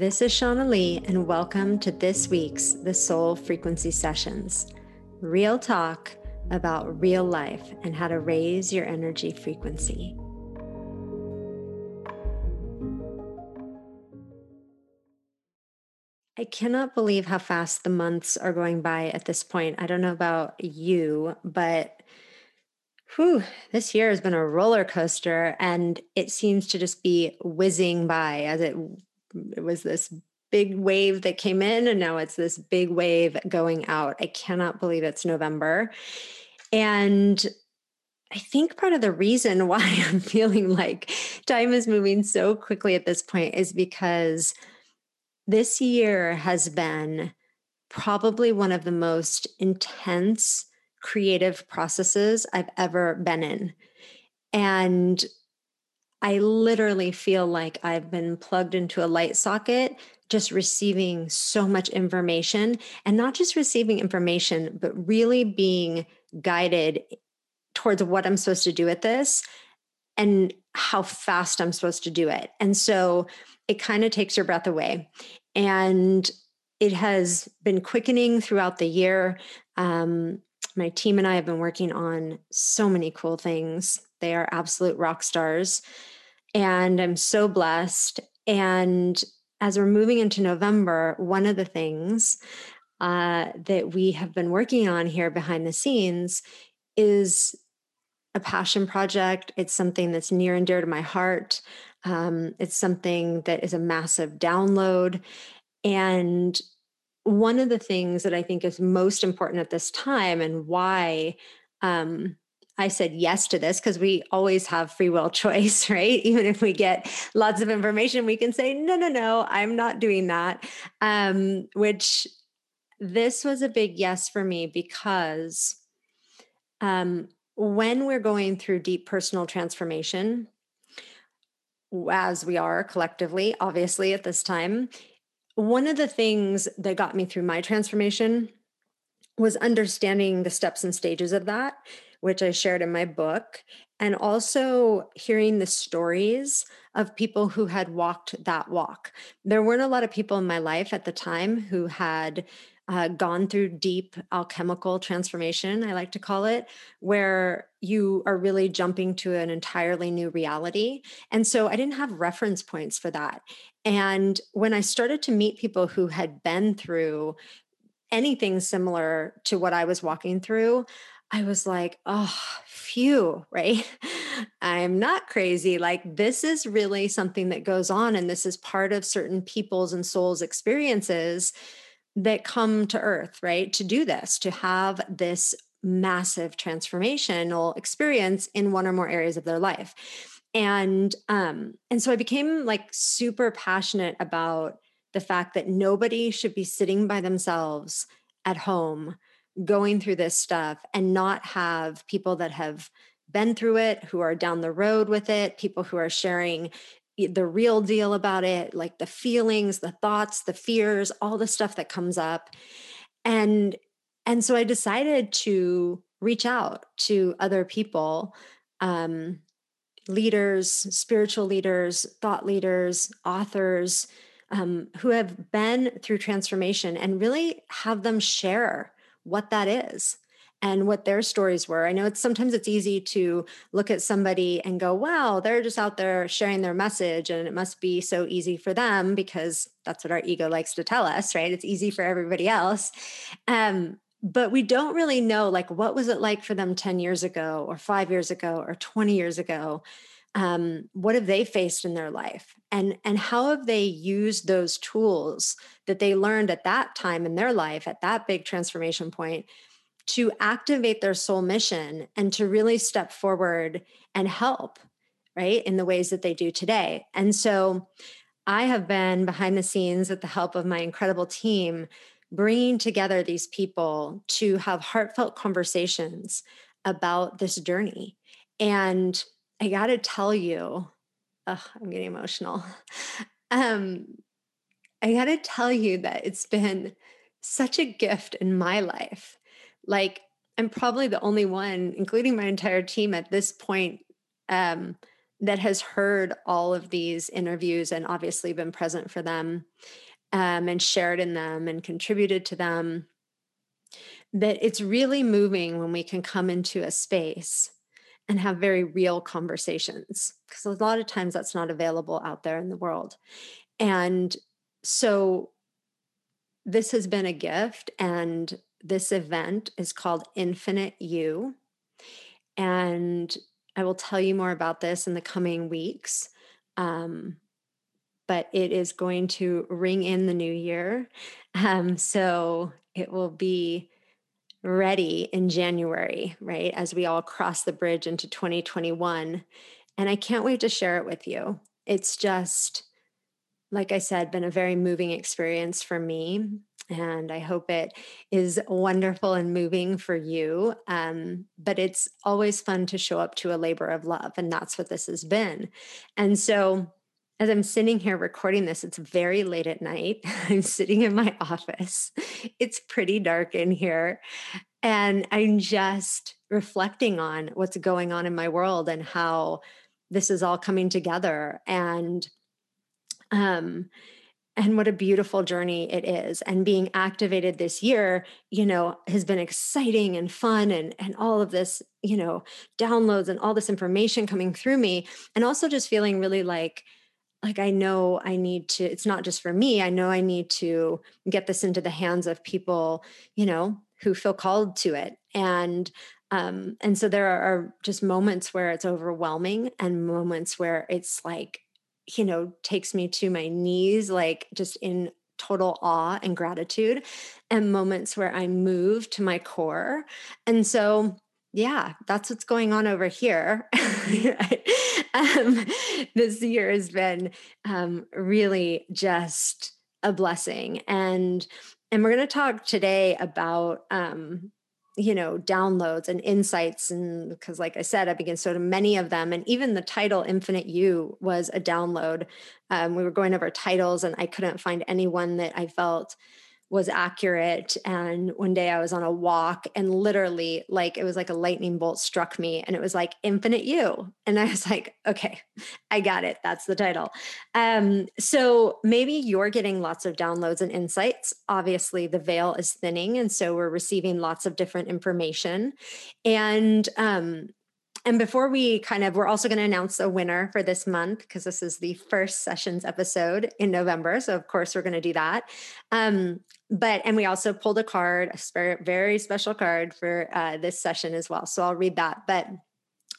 This is Shauna Lee, and welcome to this week's The Soul Frequency Sessions real talk about real life and how to raise your energy frequency. I cannot believe how fast the months are going by at this point. I don't know about you, but whew, this year has been a roller coaster and it seems to just be whizzing by as it it was this big wave that came in and now it's this big wave going out. I cannot believe it's November. And I think part of the reason why I'm feeling like time is moving so quickly at this point is because this year has been probably one of the most intense creative processes I've ever been in. And I literally feel like I've been plugged into a light socket, just receiving so much information and not just receiving information, but really being guided towards what I'm supposed to do with this and how fast I'm supposed to do it. And so it kind of takes your breath away. And it has been quickening throughout the year. Um, my team and I have been working on so many cool things. They are absolute rock stars. And I'm so blessed. And as we're moving into November, one of the things uh, that we have been working on here behind the scenes is a passion project. It's something that's near and dear to my heart. Um, it's something that is a massive download. And one of the things that I think is most important at this time and why um, I said yes to this because we always have free will choice, right? Even if we get lots of information, we can say, no, no, no, I'm not doing that. Um, which this was a big yes for me because um, when we're going through deep personal transformation, as we are collectively, obviously, at this time, one of the things that got me through my transformation was understanding the steps and stages of that which I shared in my book, and also hearing the stories of people who had walked that walk. There weren't a lot of people in my life at the time who had uh, gone through deep alchemical transformation, I like to call it, where you are really jumping to an entirely new reality. And so I didn't have reference points for that. And when I started to meet people who had been through anything similar to what I was walking through, I was like, oh, phew, right? I'm not crazy. Like, this is really something that goes on. And this is part of certain people's and souls' experiences that come to earth, right? To do this, to have this massive transformational experience in one or more areas of their life. And um and so I became like super passionate about the fact that nobody should be sitting by themselves at home going through this stuff and not have people that have been through it, who are down the road with it, people who are sharing the real deal about it, like the feelings, the thoughts, the fears, all the stuff that comes up. And and so I decided to reach out to other people, um, leaders, spiritual leaders, thought leaders, authors, um, who have been through transformation and really have them share what that is and what their stories were. I know it's sometimes it's easy to look at somebody and go, wow, they're just out there sharing their message and it must be so easy for them because that's what our ego likes to tell us, right? It's easy for everybody else. Um, but we don't really know like what was it like for them 10 years ago or 5 years ago or 20 years ago um, what have they faced in their life and and how have they used those tools that they learned at that time in their life at that big transformation point to activate their soul mission and to really step forward and help right in the ways that they do today and so i have been behind the scenes with the help of my incredible team bringing together these people to have heartfelt conversations about this journey and I got to tell you, oh, I'm getting emotional. Um, I got to tell you that it's been such a gift in my life. Like, I'm probably the only one, including my entire team at this point, um, that has heard all of these interviews and obviously been present for them um, and shared in them and contributed to them that it's really moving when we can come into a space and have very real conversations because a lot of times that's not available out there in the world. And so this has been a gift and this event is called infinite you and I will tell you more about this in the coming weeks. Um, but it is going to ring in the new year. Um, so it will be ready in January, right? As we all cross the bridge into 2021. And I can't wait to share it with you. It's just, like I said, been a very moving experience for me. And I hope it is wonderful and moving for you. Um, but it's always fun to show up to a labor of love. And that's what this has been. And so, as I'm sitting here recording this, it's very late at night. I'm sitting in my office. It's pretty dark in here. And I'm just reflecting on what's going on in my world and how this is all coming together. And um, and what a beautiful journey it is. And being activated this year you know has been exciting and fun and and all of this you know downloads and all this information coming through me. And also just feeling really like like i know i need to it's not just for me i know i need to get this into the hands of people you know who feel called to it. And um and so there are just moments where it's overwhelming and moments where it's like you know, takes me to my knees, like just in total awe and gratitude, and moments where I move to my core. And so, yeah, that's what's going on over here. um, this year has been um, really just a blessing, and and we're going to talk today about um, you know downloads and insights and because like i said i began so many of them and even the title infinite you was a download. Um, we were going over titles and i couldn't find anyone that i felt was accurate. And one day I was on a walk and literally, like, it was like a lightning bolt struck me and it was like Infinite You. And I was like, okay, I got it. That's the title. Um, so maybe you're getting lots of downloads and insights. Obviously, the veil is thinning. And so we're receiving lots of different information. And, um, and before we kind of, we're also going to announce a winner for this month because this is the first sessions episode in November. So, of course, we're going to do that. Um, but and we also pulled a card a very special card for uh, this session as well so i'll read that but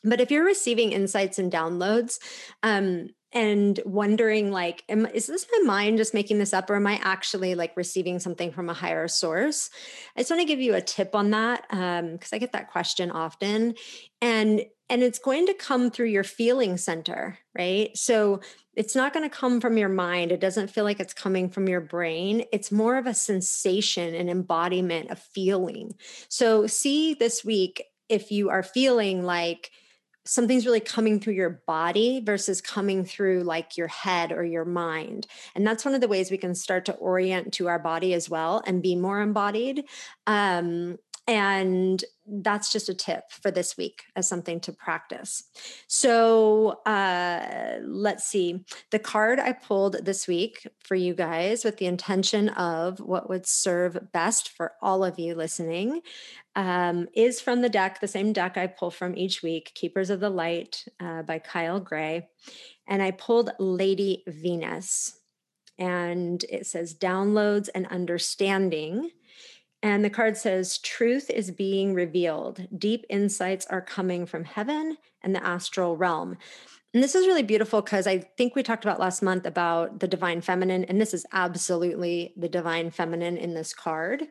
but if you're receiving insights and downloads um, and wondering like am, is this my mind just making this up or am i actually like receiving something from a higher source i just want to give you a tip on that because um, i get that question often and and it's going to come through your feeling center right so it's not going to come from your mind. It doesn't feel like it's coming from your brain. It's more of a sensation, an embodiment, a feeling. So, see this week if you are feeling like something's really coming through your body versus coming through like your head or your mind. And that's one of the ways we can start to orient to our body as well and be more embodied. Um, and that's just a tip for this week as something to practice. So uh, let's see. The card I pulled this week for you guys with the intention of what would serve best for all of you listening um, is from the deck, the same deck I pull from each week Keepers of the Light uh, by Kyle Gray. And I pulled Lady Venus. And it says downloads and understanding and the card says, Truth is being revealed. Deep insights are coming from heaven and the astral realm. And this is really beautiful because I think we talked about last month about the divine feminine, and this is absolutely the divine feminine in this card.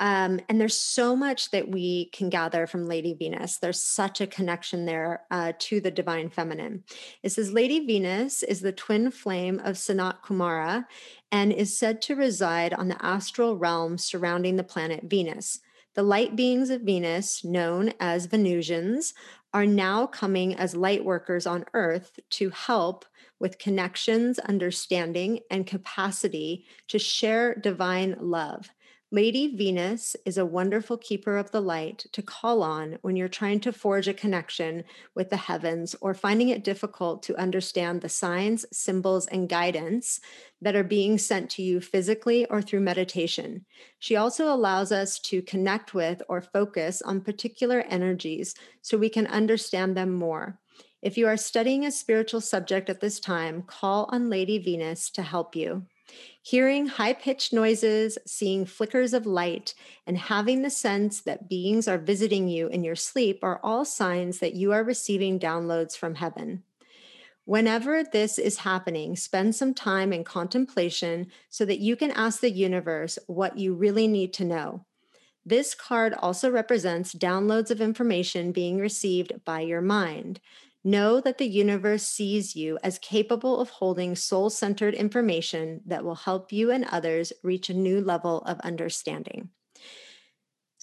Um, and there's so much that we can gather from Lady Venus. There's such a connection there uh, to the divine feminine. It says Lady Venus is the twin flame of Sanat Kumara and is said to reside on the astral realm surrounding the planet Venus. The light beings of Venus, known as Venusians, are now coming as light workers on Earth to help with connections, understanding, and capacity to share divine love Lady Venus is a wonderful keeper of the light to call on when you're trying to forge a connection with the heavens or finding it difficult to understand the signs, symbols, and guidance that are being sent to you physically or through meditation. She also allows us to connect with or focus on particular energies so we can understand them more. If you are studying a spiritual subject at this time, call on Lady Venus to help you. Hearing high pitched noises, seeing flickers of light, and having the sense that beings are visiting you in your sleep are all signs that you are receiving downloads from heaven. Whenever this is happening, spend some time in contemplation so that you can ask the universe what you really need to know. This card also represents downloads of information being received by your mind. Know that the universe sees you as capable of holding soul centered information that will help you and others reach a new level of understanding.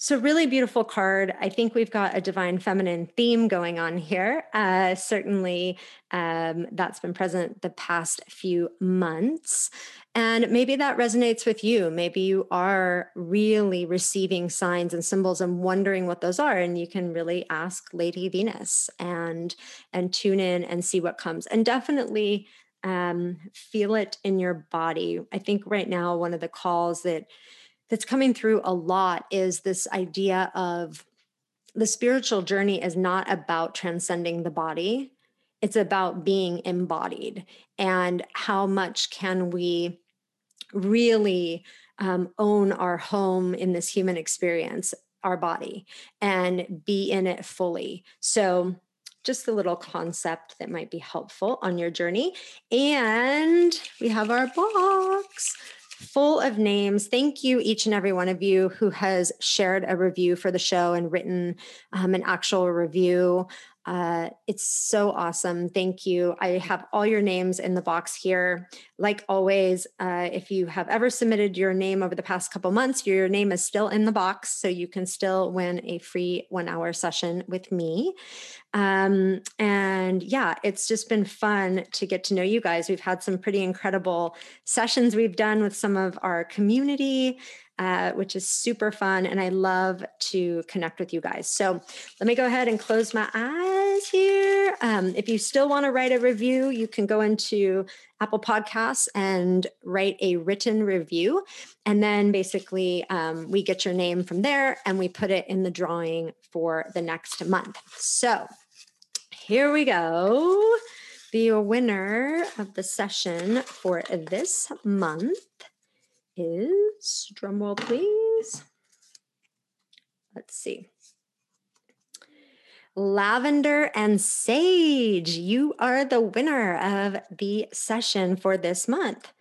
So, really beautiful card. I think we've got a divine feminine theme going on here. Uh, certainly, um, that's been present the past few months. And maybe that resonates with you. Maybe you are really receiving signs and symbols and wondering what those are. And you can really ask Lady Venus and and tune in and see what comes. And definitely um, feel it in your body. I think right now one of the calls that that's coming through a lot is this idea of the spiritual journey is not about transcending the body. It's about being embodied and how much can we really um, own our home in this human experience our body and be in it fully. So just a little concept that might be helpful on your journey. And we have our box full of names. Thank you, each and every one of you who has shared a review for the show and written um, an actual review. Uh, it's so awesome. Thank you. I have all your names in the box here. Like always, uh, if you have ever submitted your name over the past couple months, your name is still in the box, so you can still win a free one hour session with me. Um, and yeah, it's just been fun to get to know you guys. We've had some pretty incredible sessions we've done with some of our community. Uh, which is super fun. And I love to connect with you guys. So let me go ahead and close my eyes here. Um, if you still want to write a review, you can go into Apple Podcasts and write a written review. And then basically, um, we get your name from there and we put it in the drawing for the next month. So here we go. The winner of the session for this month is, drumroll please. Let's see. Lavender and Sage, you are the winner of the session for this month.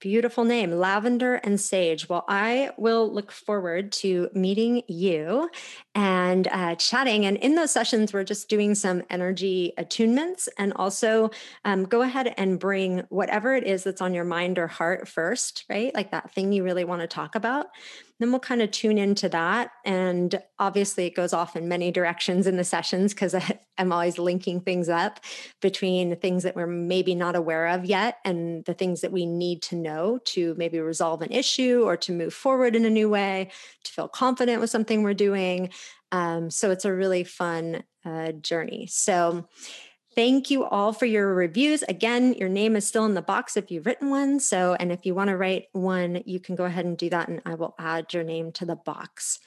Beautiful name, Lavender and Sage. Well, I will look forward to meeting you and uh, chatting. And in those sessions, we're just doing some energy attunements and also um, go ahead and bring whatever it is that's on your mind or heart first, right? Like that thing you really want to talk about then we'll kind of tune into that. And obviously, it goes off in many directions in the sessions because I'm always linking things up between things that we're maybe not aware of yet and the things that we need to know to maybe resolve an issue or to move forward in a new way, to feel confident with something we're doing. Um, so it's a really fun uh, journey. So, Thank you all for your reviews. Again, your name is still in the box if you've written one. So, and if you want to write one, you can go ahead and do that, and I will add your name to the box.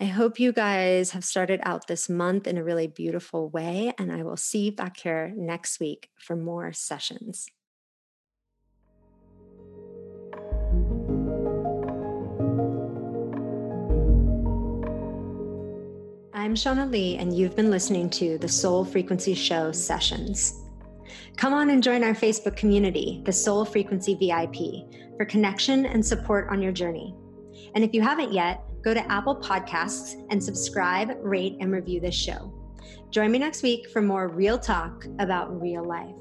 I hope you guys have started out this month in a really beautiful way, and I will see you back here next week for more sessions. I'm Shauna Lee, and you've been listening to the Soul Frequency Show sessions. Come on and join our Facebook community, the Soul Frequency VIP, for connection and support on your journey. And if you haven't yet, go to Apple Podcasts and subscribe, rate, and review this show. Join me next week for more real talk about real life.